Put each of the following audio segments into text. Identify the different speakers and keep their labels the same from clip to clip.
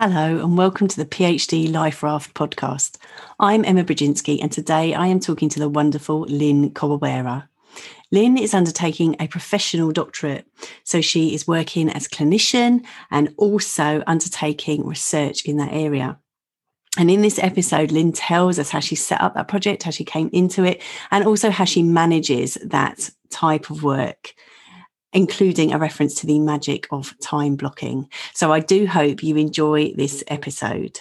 Speaker 1: Hello, and welcome to the PhD Life Raft podcast. I'm Emma Brodzinski, and today I am talking to the wonderful Lynn Koworera. Lynn is undertaking a professional doctorate, so she is working as clinician and also undertaking research in that area. And in this episode, Lynn tells us how she set up that project, how she came into it, and also how she manages that type of work including a reference to the magic of time blocking. So I do hope you enjoy this episode.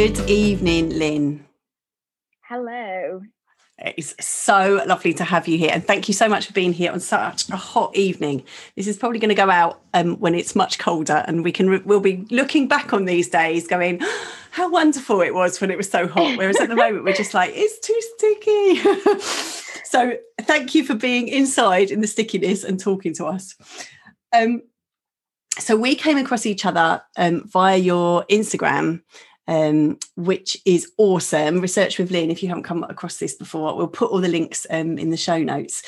Speaker 1: Good evening, Lynn.
Speaker 2: Hello.
Speaker 1: It's so lovely to have you here. And thank you so much for being here on such a hot evening. This is probably going to go out um, when it's much colder and we can, re- we'll be looking back on these days going, how wonderful it was when it was so hot. Whereas at the moment, we're just like, it's too sticky. so thank you for being inside in the stickiness and talking to us. Um, so we came across each other um, via your Instagram um, which is awesome. Research with Lynn. If you haven't come across this before, we'll put all the links um, in the show notes.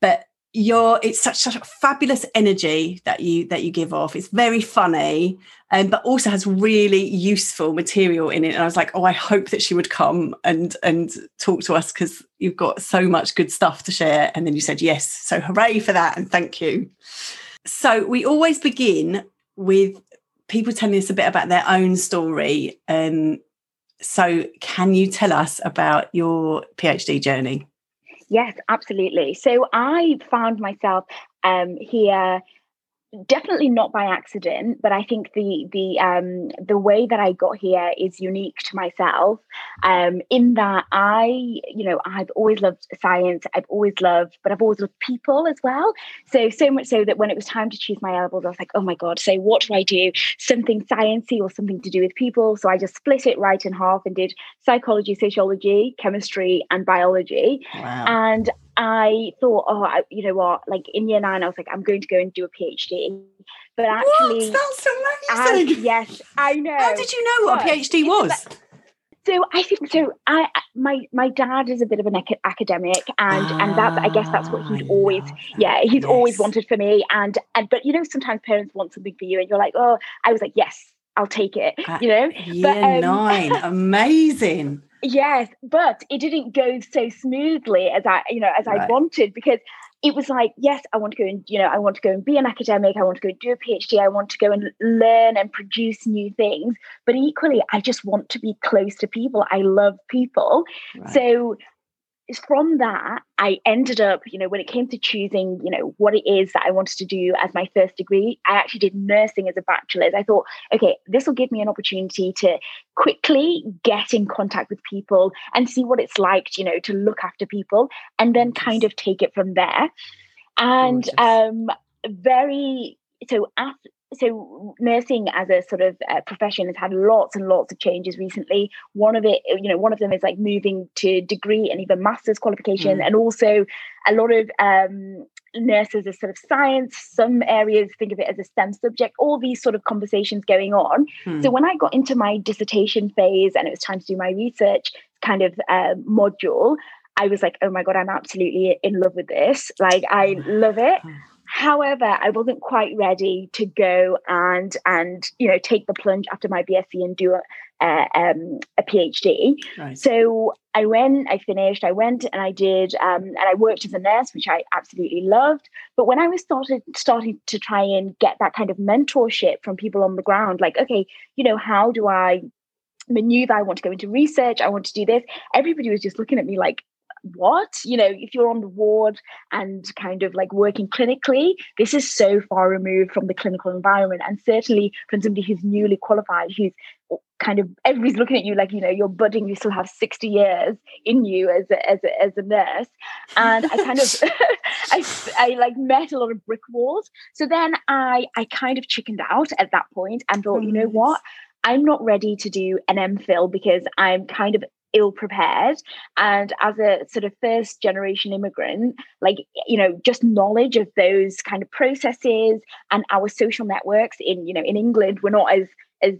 Speaker 1: But you're it's such, such a fabulous energy that you that you give off. It's very funny, um, but also has really useful material in it. And I was like, oh, I hope that she would come and and talk to us because you've got so much good stuff to share. And then you said yes, so hooray for that and thank you. So we always begin with people telling us a bit about their own story. Um, so, can you tell us about your PhD journey?
Speaker 2: Yes, absolutely. So, I found myself um, here definitely not by accident but i think the the um the way that i got here is unique to myself um in that i you know i've always loved science i've always loved but i've always loved people as well. So so much so that when it was time to choose my levels i was like oh my god so what do i do? Something sciencey or something to do with people? So i just split it right in half and did psychology sociology chemistry and biology. Wow. and I thought, oh, I, you know what? Like in year nine, I was like, I'm going to go and do a PhD. But actually,
Speaker 1: what? that's amazing.
Speaker 2: I, yes, I know.
Speaker 1: How did you know what a PhD was?
Speaker 2: So I think so. I my my dad is a bit of an academic, and ah, and that I guess that's what he's always yeah he's yes. always wanted for me. And and but you know sometimes parents want something for you, and you're like oh I was like yes I'll take it. you know,
Speaker 1: year but, um, nine, amazing.
Speaker 2: Yes, but it didn't go so smoothly as I, you know, as right. I wanted because it was like, yes, I want to go and, you know, I want to go and be an academic. I want to go and do a PhD. I want to go and learn and produce new things. But equally, I just want to be close to people. I love people. Right. So from that, I ended up, you know, when it came to choosing, you know, what it is that I wanted to do as my first degree, I actually did nursing as a bachelor's. I thought, okay, this will give me an opportunity to quickly get in contact with people and see what it's like, you know, to look after people and then kind of take it from there. And um, very, so after, so nursing as a sort of uh, profession has had lots and lots of changes recently one of it you know one of them is like moving to degree and even master's qualification mm. and also a lot of um, nurses as sort of science some areas think of it as a stem subject all these sort of conversations going on mm. so when i got into my dissertation phase and it was time to do my research kind of uh, module I was like, oh my God, I'm absolutely in love with this. Like, I love it. However, I wasn't quite ready to go and and you know take the plunge after my BSc and do a, a, um, a PhD. Right. So I went, I finished, I went and I did, um, and I worked as a nurse, which I absolutely loved. But when I was started starting to try and get that kind of mentorship from people on the ground, like, okay, you know, how do I maneuver? I want to go into research. I want to do this. Everybody was just looking at me like, what? You know if you're on the ward and kind of like working clinically this is so far removed from the clinical environment. And certainly from somebody who's newly qualified who's kind of everybody's looking at you like you know you're budding you still have 60 years in you as a, as a, as a nurse. And i kind of I, I like met a lot of brick walls. So then i i kind of chickened out at that point and thought you know oh, what? I'm not ready to do an MPhil because I'm kind of ill prepared and as a sort of first generation immigrant like you know just knowledge of those kind of processes and our social networks in you know in england we're not as as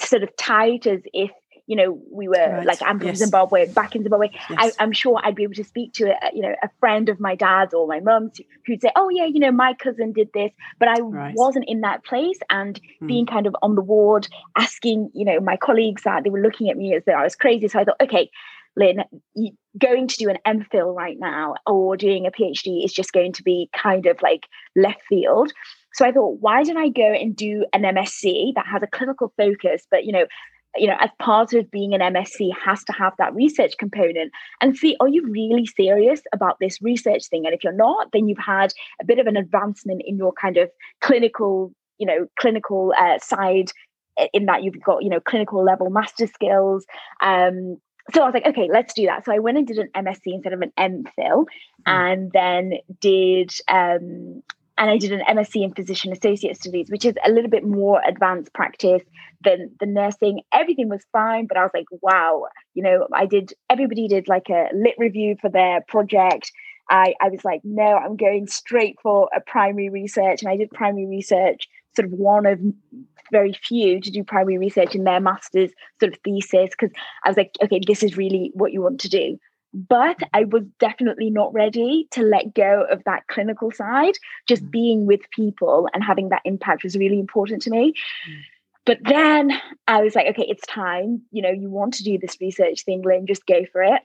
Speaker 2: sort of tight as if you know, we were right. like I'm from yes. Zimbabwe, back in Zimbabwe. Yes. I, am sure I'd be able to speak to a, you know a friend of my dad's or my mum's who'd say, "Oh yeah, you know, my cousin did this," but I right. wasn't in that place. And mm. being kind of on the ward, asking you know my colleagues that they were looking at me as though I was crazy. So I thought, okay, Lynn, going to do an MPhil right now or doing a PhD is just going to be kind of like left field. So I thought, why don't I go and do an MSc that has a clinical focus, but you know, you know, as part of being an MSc has to have that research component and see, are you really serious about this research thing? And if you're not, then you've had a bit of an advancement in your kind of clinical, you know, clinical uh, side in that you've got, you know, clinical level master skills. Um, so I was like, okay, let's do that. So I went and did an MSc instead of an MPhil, mm. and then did um, and I did an MSc in Physician Associate Studies, which is a little bit more advanced practice than the nursing. Everything was fine, but I was like, wow, you know, I did, everybody did like a lit review for their project. I, I was like, no, I'm going straight for a primary research. And I did primary research, sort of one of very few to do primary research in their master's sort of thesis, because I was like, okay, this is really what you want to do but I was definitely not ready to let go of that clinical side. Just mm. being with people and having that impact was really important to me. Mm. But then I was like, okay, it's time. You know, you want to do this research thing, Lynn, just go for it.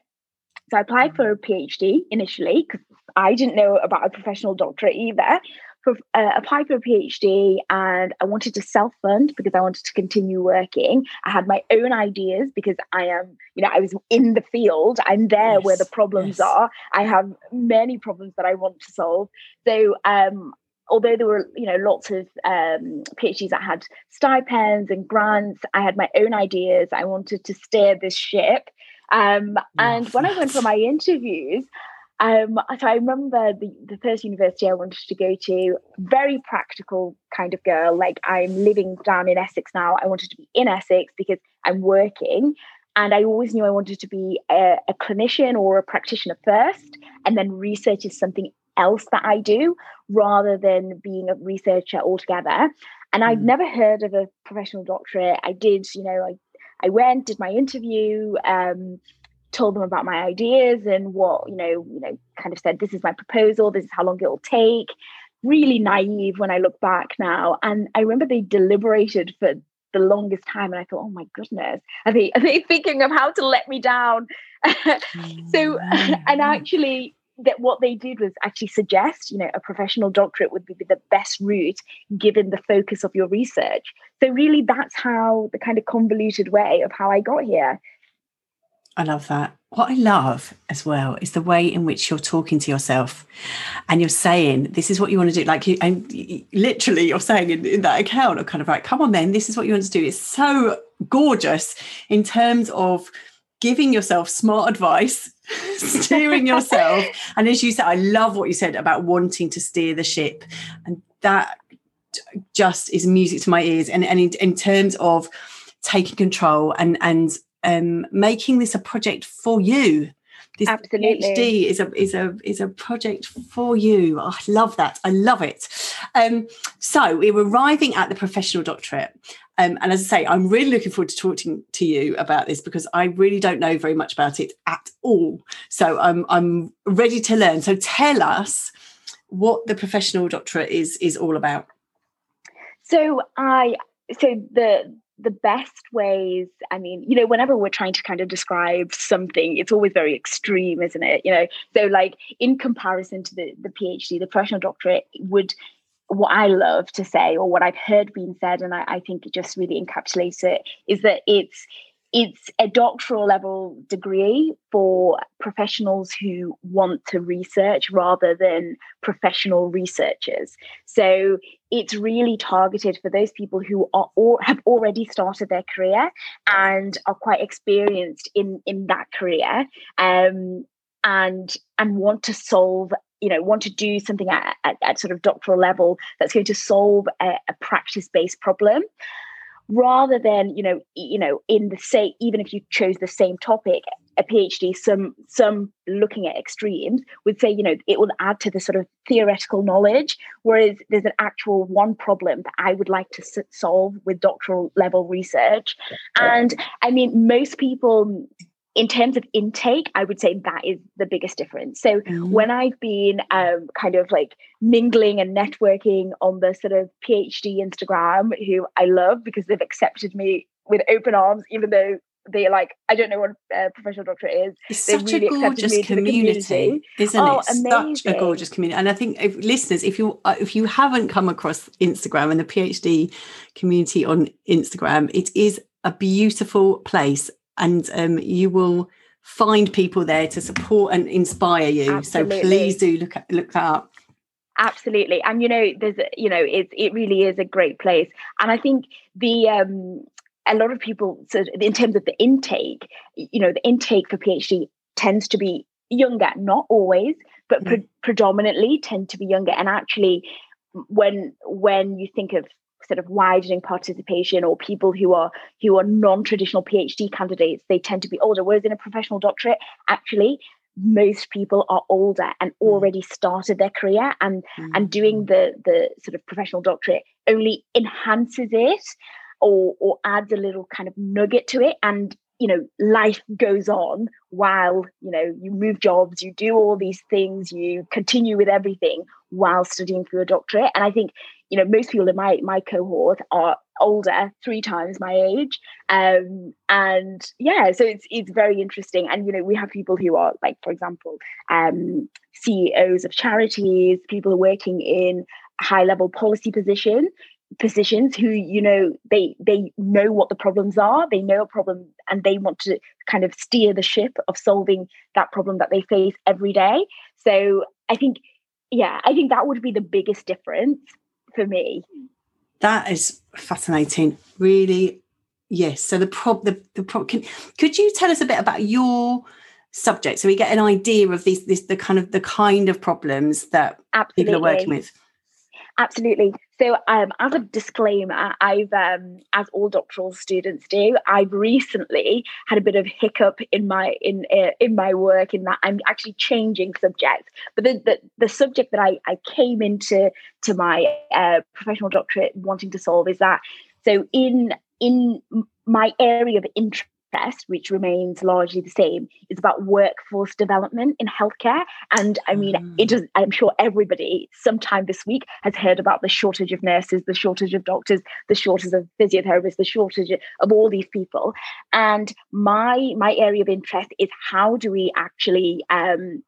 Speaker 2: So I applied for a PhD initially because I didn't know about a professional doctorate either uh, applied for a PhD and I wanted to self fund because I wanted to continue working. I had my own ideas because I am, you know, I was in the field. I'm there yes, where the problems yes. are. I have many problems that I want to solve. So, um, although there were, you know, lots of um, PhDs that had stipends and grants, I had my own ideas. I wanted to steer this ship. Um, and when I went for my interviews, um, so I remember the, the first university I wanted to go to, very practical kind of girl. Like I'm living down in Essex now. I wanted to be in Essex because I'm working. And I always knew I wanted to be a, a clinician or a practitioner first, and then research is something else that I do rather than being a researcher altogether. And I'd mm. never heard of a professional doctorate. I did, you know, I, I went, did my interview, um, told them about my ideas and what you know you know kind of said this is my proposal. This is how long it will take. Really naive when i look back now. And i remember they deliberated for the longest time and i thought oh my goodness. Are they are they thinking of how to let me down? So and actually that what they did was actually suggest you know a professional doctorate would be the best route given the focus of your research. So really that's how the kind of convoluted way of how i got here
Speaker 1: I love that. What I love as well is the way in which you're talking to yourself and you're saying, this is what you want to do. Like, you, and literally, you're saying in, in that account, or kind of like, come on, then, this is what you want to do. It's so gorgeous in terms of giving yourself smart advice, steering yourself. and as you said, I love what you said about wanting to steer the ship. And that just is music to my ears. And, and in, in terms of taking control and, and um, making this a project for you. This
Speaker 2: Absolutely.
Speaker 1: PhD is a is a is a project for you. Oh, I love that. I love it. Um, so we're arriving at the professional doctorate. Um, and as I say, I'm really looking forward to talking to you about this because I really don't know very much about it at all. So I'm I'm ready to learn. So tell us what the professional doctorate is is all about.
Speaker 2: So I so the the best ways i mean you know whenever we're trying to kind of describe something it's always very extreme isn't it? You know so like in comparison to the the phd the professional doctorate would what i love to say or what i've heard being said and i, I think it just really encapsulates it is that it's it's a doctoral level degree for professionals who want to research rather than professional researchers. So it's really targeted for those people who are or have already started their career and are quite experienced in in that career um, and and want to solve you know want to do something at, at, at sort of doctoral level that's going to solve a, a practice based problem rather than you know you know in the same even if you chose the same topic a phd some some looking at extremes would say you know it will add to the sort of theoretical knowledge whereas there's an actual one problem that i would like to solve with doctoral level research. And i mean most people in terms of intake, I would say that is the biggest difference. So mm-hmm. when I've been um, kind of like mingling and networking on the sort of PhD Instagram, who I love because they've accepted me with open arms, even though they're like, I don't know what a professional doctorate is.
Speaker 1: It's they such really a gorgeous community, community, isn't oh, it? Amazing. Such a gorgeous community. And I think if listeners, if you uh, if you haven't come across Instagram and the PhD community on Instagram, it is a beautiful place and um, you will find people there to support and inspire you. Absolutely. So please do look at, look that up.
Speaker 2: Absolutely, and you know, there's you know, it it really is a great place, and I think the um a lot of people so in terms of the intake, you know, the intake for PhD tends to be younger, not always, but mm. pre- predominantly tend to be younger, and actually when when you think of sort of widening participation or people who are who are non-traditional PhD candidates, they tend to be older. Whereas in a professional doctorate, actually, most people are older and mm. already started their career and mm-hmm. and doing the the sort of professional doctorate only enhances it or or adds a little kind of nugget to it and you know life goes on while you know you move jobs you do all these things you continue with everything while studying for your doctorate. And i think you know most people in my my cohort are older three times my age. Um and yeah so it's it's very interesting. And you know we have people who are like for example um ceos of charities people working in high level policy position positions who you know they they know what the problems are they know a problem and they want to kind of steer the ship of solving that problem that they face every day. So i think yeah i think that would be the biggest difference for me.
Speaker 1: That is fascinating. Really yes. So the prob the, the prob can, could you tell us a bit about your subject so we get an idea of these this the kind of the kind of problems that Absolutely. people are working with
Speaker 2: Absolutely. So, um, as a disclaimer, I've, um, as all doctoral students do, I've recently had a bit of hiccup in my in uh, in my work in that I'm actually changing subjects. But the the, the subject that I, I came into to my uh, professional doctorate wanting to solve is that so in in my area of interest which remains largely the same, is about workforce development in healthcare. And I mean, mm. does. I'm sure everybody sometime this week has heard about the shortage of nurses, the shortage of doctors, the shortage of physiotherapists, the shortage of all these people. And my my area of interest is how do we actually um,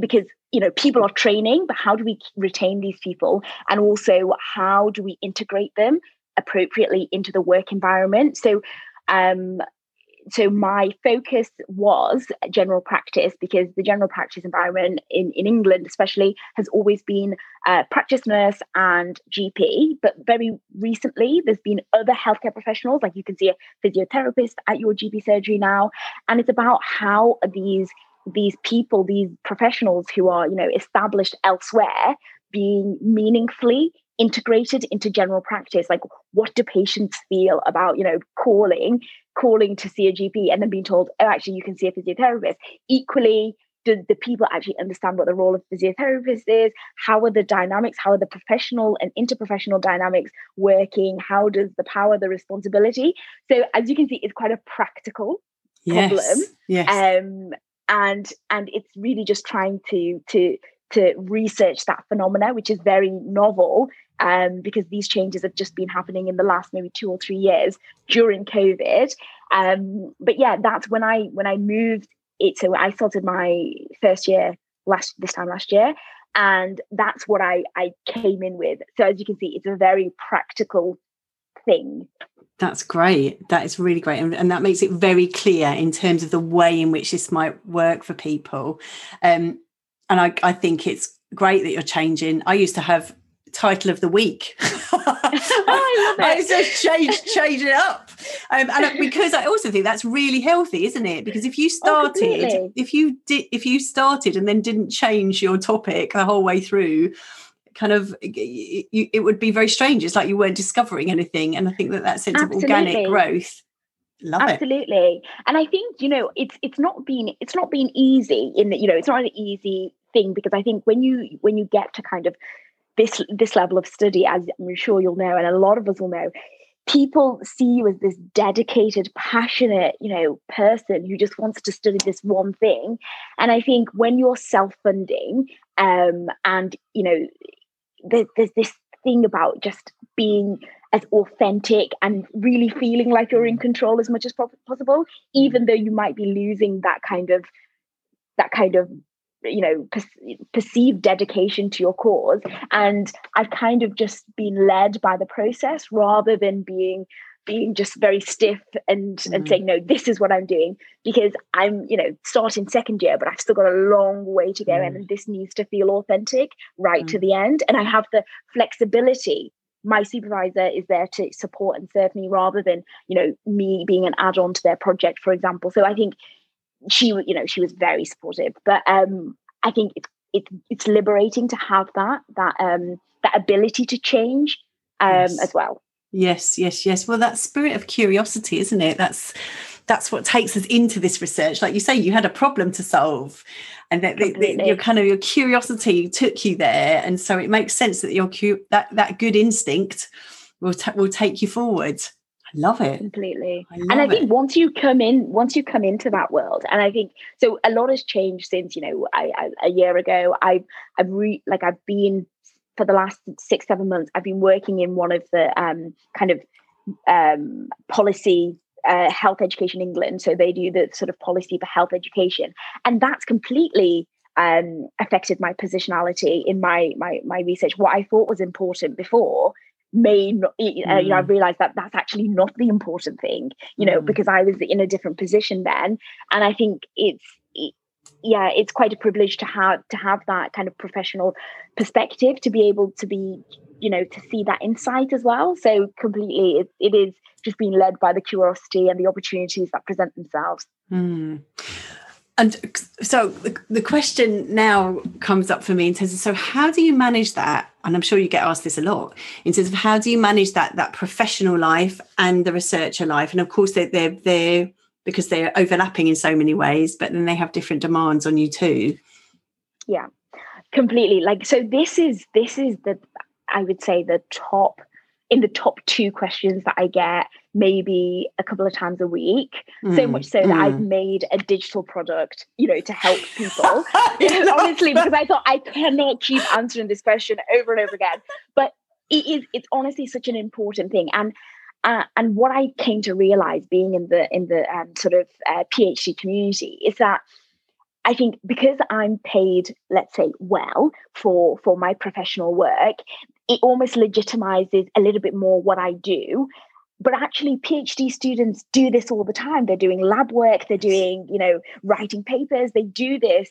Speaker 2: because you know people are training but how do we retain these people and also how do we integrate them appropriately into the work environment so um, so my focus was general practice because the general practice environment in, in England especially has always been uh, practice nurse and GP but very recently there's been other healthcare professionals like you can see a physiotherapist at your GP surgery now. And it's about how these these people these professionals who are you know established elsewhere being meaningfully integrated into general practice. Like what do patients feel about you know calling calling to see a gp and then being told oh actually you can see a physiotherapist equally do the people actually understand what the role of physiotherapist is how are the dynamics how are the professional and interprofessional dynamics working how does the power the responsibility so as you can see it's quite a practical yes. problem
Speaker 1: yes.
Speaker 2: um and and it's really just trying to to to research that phenomena, which is very novel um, because these changes have just been happening in the last maybe two or three years during COVID. Um, but yeah, that's when I when I moved it. So I started my first year last this time last year, and that's what I I came in with. So as you can see, it's a very practical thing.
Speaker 1: That's great. That is really great. And, and, that makes it very clear in terms of the way in which this might work for people. Um, and I, I think it's great that you're changing. I used to have title of the week.
Speaker 2: I love it. I
Speaker 1: just change change it up, um, and because I also think that's really healthy, isn't it? Because if you oh, started, oh, if you did, if you started and then didn't change your topic the whole way through, kind of it, it would be very strange it's like you weren't discovering anything and i think that that sense Absolutely. of organic growth Love
Speaker 2: Absolutely. It. And I think, you know, it's it's not been it's not been easy in that, you know, it's not an easy thing because I think when you when you get to kind of this this level of study, as I'm sure you'll know, and a lot of us will know, people see you as this dedicated, passionate, you know, person who just wants to study this one thing. And I think when you're self-funding, um, and you know, there, there's this thing about just being as authentic and really feeling like you're in control as much as possible even though you might be losing that kind of that kind of you know per- perceived dedication to your cause and i've kind of just been led by the process rather than being being just very stiff and mm-hmm. and mm. saying no this is what i'm doing because i'm you know starting second year but i've still got a long way to go mm-hmm. and this needs to feel authentic right mm-hmm. to the end and i have the flexibility my supervisor is there to support and serve me rather than you know me being an add-on to their project for example so i think she you know she was very supportive. But um i think it's it's it's liberating to have that that um that ability to change um yes. as well.
Speaker 1: Yes yes yes. Well that spirit of curiosity isn't it? That's that's what takes us into this research. Like you say you had a problem to solve and that, that your kind of your curiosity took you there. And so it makes sense that your that that good instinct will t- will take you forward I love it
Speaker 2: completely. I and I think it. once you come in, once you come into that world, and I think so, a lot has changed since you know I, I a year ago. I I've re like I've been for the last six seven months. I've been working in one of the um kind of um policy uh, Health Education England. So they do the sort of policy for health education, and that's completely um, affected my positionality in my my my research. What I thought was important before may not, uh, you know, I mm. realized that that's actually not the important thing, you know, mm. because I was in a different position then, and I think it's. It, yeah it's quite a privilege to have to have that kind of professional perspective to be able to be you know to see that insight as well so completely it, it is just being led by the curiosity and the opportunities that present themselves.
Speaker 1: Mm. And so the, the question now comes up for me in terms of so how do you manage that? And I'm sure you get asked this a lot in terms of how do you manage that that professional life and the researcher life? And of course they're they're, they're because they're overlapping in so many ways, but then they have different demands on you too.
Speaker 2: Yeah, completely. Like so, this is this is the I would say the top in the top two questions that I get maybe a couple of times a week. Mm, so much so mm. that I've mm. made a digital product, you know, to help people. honestly, because I thought I cannot keep answering this question over and over again. But it is it's honestly such an important thing. And uh, and what I came to realize being in the in the um, sort of uh, PhD community is that I think because I'm paid, let's say, well for for my professional work, it almost legitimizes a little bit more what I do. But actually, PhD students do this all the time. They're doing lab work, they're doing, you know, writing papers, they do this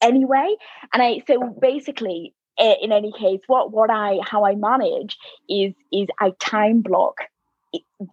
Speaker 2: anyway. And I, so basically, eh, in any case, what, what I, how I manage is, is I time block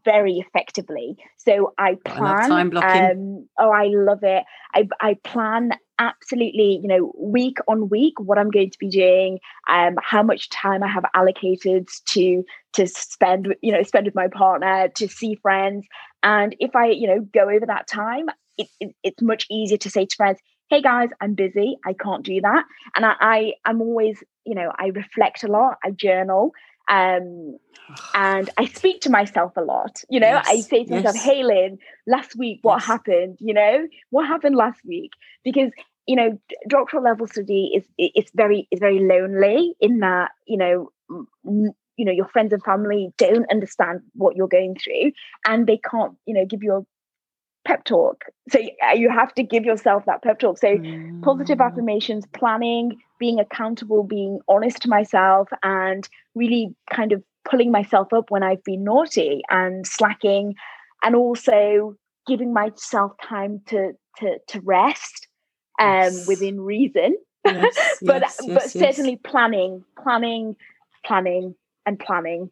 Speaker 2: very effectively. So I plan. I um, oh, I love it. I I plan absolutely, you know, week on week what I'm going to be doing, um, how much time I have allocated to to spend, you know, spend with my partner, to see friends, and if I, you know, go over that time, it, it, it's much easier to say to friends, "Hey guys, I'm busy. I can't do that," and I, I I'm always, you know, I reflect a lot. I journal um, and I speak to myself a lot. You know, yes, I say to yes. myself, "Hey, Lynn, last week what yes. happened? You know, what happened last week?" Because you know, doctoral level study is it's very it's very lonely in that you know. M- you know your friends and family don't understand what you're going through and they can't you know give you a pep talk so you have to give yourself that pep talk so mm. positive affirmations planning being accountable, being honest to myself, and really kind of pulling myself up when I've been naughty and slacking, and also giving myself time to to to rest um, yes. within reason. Yes, but yes, but certainly planning, planning, planning, and planning.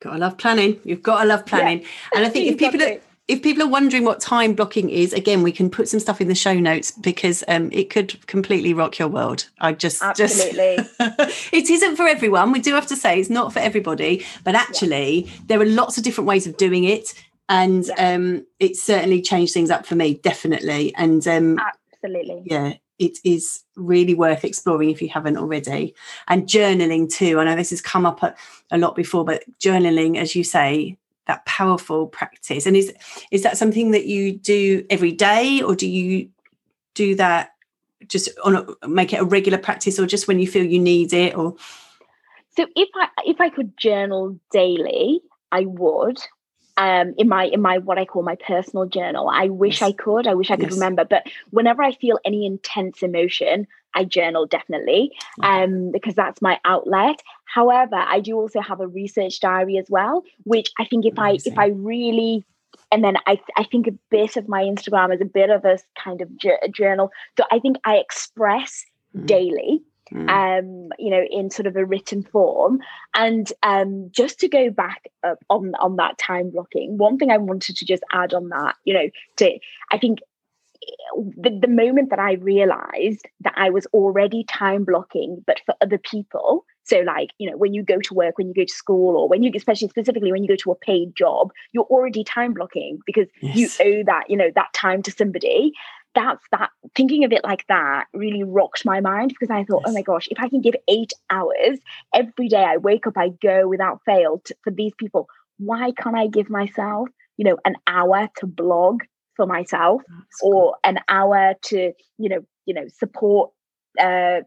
Speaker 1: Gotta love planning. You've got to love planning. Yeah. And I think if people are if people are wondering what time blocking is, again, we can put some stuff in the show notes because um, it could completely rock your world. I just,
Speaker 2: absolutely,
Speaker 1: just, it isn't for everyone. We do have to say it's not for everybody, but actually, yeah. there are lots of different ways of doing it, and yeah. um, it certainly changed things up for me, definitely. And um,
Speaker 2: absolutely,
Speaker 1: yeah, it is really worth exploring if you haven't already. And journaling too. I know this has come up a, a lot before, but journaling, as you say, that powerful practice and is is that something that you do every day or do you do that just on a, make it a regular practice or just when you feel you need it or
Speaker 2: so if i if i could journal daily i would um in my in my what i call my personal journal i wish yes. i could i wish i could yes. remember but whenever i feel any intense emotion I journal definitely um, because that's my outlet. However, I do also have a research diary as well, which I think if Amazing. I if I really and then I I think a bit of my Instagram is a bit of a kind of journal. So I think I express mm. daily. Mm. Um, you know, in sort of a written form, and um, just to go back on on that time blocking, one thing I wanted to just add on that, you know, to I think the, the moment that I realized that I was already time blocking, but for other people. So, like, you know, when you go to work, when you go to school, or when you, especially specifically when you go to a paid job, you're already time blocking because yes. you owe that, you know, that time to somebody. That's that thinking of it like that really rocked my mind because I thought, yes. oh my gosh, if I can give eight hours every day, I wake up, I go without fail to, for these people, why can't I give myself, you know, an hour to blog for myself That's or cool. an hour to you know you know support uh,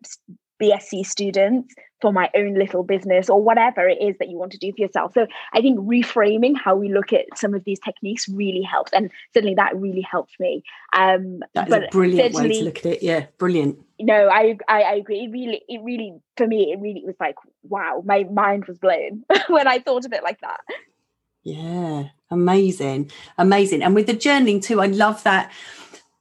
Speaker 2: BSc students for my own little business or whatever it is that you want to do for yourself. So I think reframing how we look at some of these techniques really helps, and certainly that really helped me. Um,
Speaker 1: that is a brilliant way to look at it. Yeah, brilliant.
Speaker 2: No, I, I, I agree. It really, it really for me, it really was like wow, my mind was blown when I thought of it like that.
Speaker 1: Yeah, amazing, amazing. And with the journaling too, I love that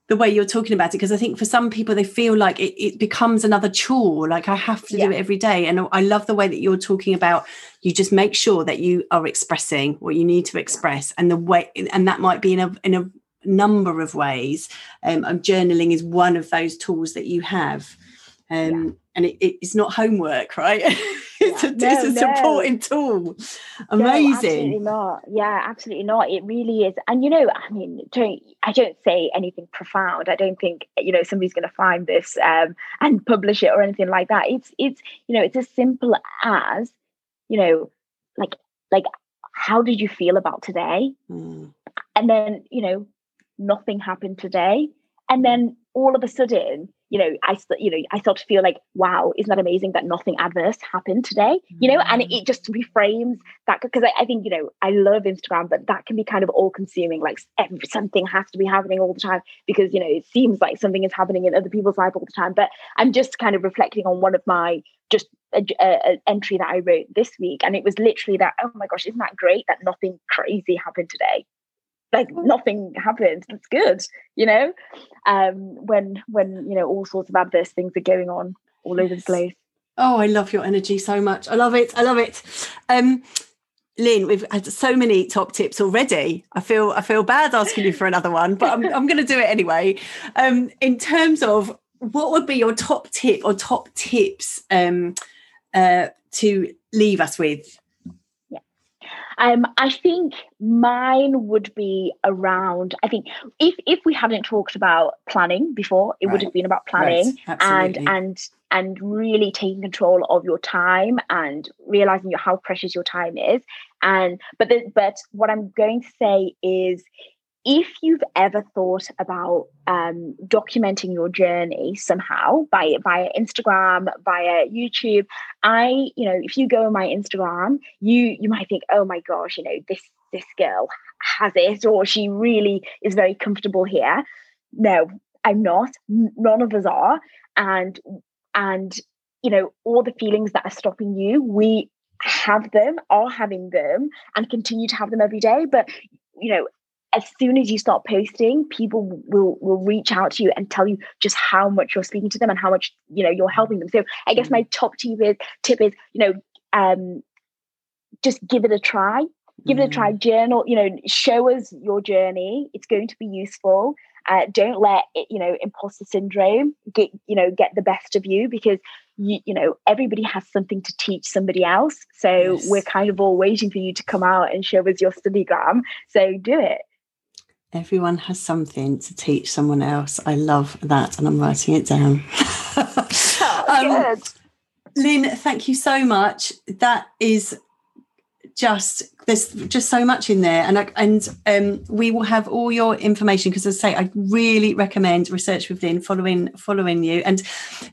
Speaker 1: the way you're talking about it because I think for some people they feel like it, it becomes another chore. Like I have to yeah. do it every day. And I love the way that you're talking about you just make sure that you are expressing what you need to express, and the way and that might be in a in a number of ways. Um, and journaling is one of those tools that you have. Um, yeah. and it, it's not homework, right? it's, a, no, it's a supporting tool. Amazing. No,
Speaker 2: absolutely not. Yeah, absolutely not. It really is. And you know, I mean, don't I don't say anything profound. I don't think you know somebody's going to find this um, and publish it or anything like that. It's it's you know it's as simple as you know like like how did you feel about today? Mm. And then you know nothing happened today, and then all of a sudden you know, I you know, I start to feel like, wow, isn't that amazing that nothing adverse happened today? You know, and it, mm. it just reframes that because I, I, think, you know, I love Instagram, but that can be kind of all consuming. Like every, something has to be happening all the time because, you know, it seems like something is happening in other people's life all the time. But I'm just kind of reflecting on one of my just a, a, a entry that I wrote this week. And it was literally that, oh my gosh, isn't that great that nothing crazy happened today? Like nothing happened. That's good you know? Um when when you know all sorts of adverse things are going on all over the place.
Speaker 1: Oh i love your energy so much. I love it. I love it. Um Lynn, we've had so many top tips already. I feel I feel bad asking you for another one, but I'm, I'm going to do it anyway. Um, in terms of what would be your top tip or top tips um, uh, to leave us with
Speaker 2: um, I think mine would be around. I think if if we hadn't talked about planning before, it right. would have been about planning right. and and and really taking control of your time and realizing how precious your time is. And but the, but what I'm going to say is if you've ever thought about um, documenting your journey somehow by via Instagram, via YouTube, I, you know, if you go on my Instagram, you you might think, oh my gosh, you know, this this girl has it, or she really is very comfortable here. No, I'm not. None of us are, and and you know, all the feelings that are stopping you, we have them, are having them, and continue to have them every day. But you know as soon as you start posting, people will will reach out to you and tell you just how much you're speaking to them and how much you know you're helping them. So I guess my top tip is tip is you know um, just give it a try. give it a try. Mm. Journal, you know, show us your journey. It's going to be useful. Uh, don't let it, you know imposter syndrome get you know get the best of you because you, you know everybody has something to teach somebody else so yes. we're kind of all waiting for you to come out and show us your study gram. so do it
Speaker 1: everyone has something to teach someone else. I love that and i'm writing it down.
Speaker 2: Oh, um,
Speaker 1: lynn thank you so much. That is just there's just so much in there. And I, and um, we will have all your information because as I say I really recommend research with Lynn following following you. And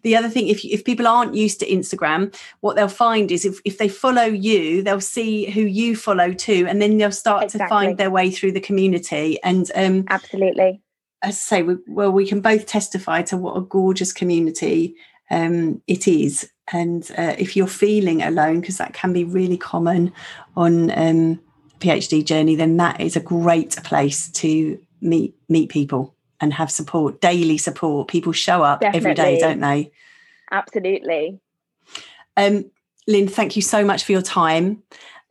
Speaker 1: the other thing if if people aren't used to Instagram what they'll find is if, if they follow you they'll see who you follow too and then they'll start exactly. to find their way through the community. And um,
Speaker 2: absolutely.
Speaker 1: as I say we, well we can both testify to what a gorgeous community um, it is and uh, if you're feeling alone because that can be really common on um, phd journey then that is a great place to meet meet people and have support daily support people show up Definitely. every day don't they
Speaker 2: absolutely
Speaker 1: um, lynn thank you so much for your time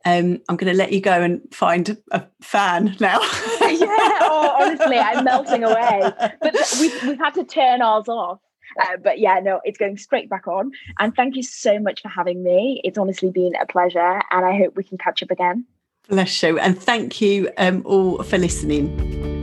Speaker 1: um, I'm going to let you go and find a fan now.
Speaker 2: yeah, oh, honestly, I'm melting away. But we've, we've had to turn ours off uh, but yeah, no, it's going straight back on. And thank you so much for having me. It's honestly been a pleasure. And I hope we can catch up again.
Speaker 1: Bless you. And thank you um, all for listening.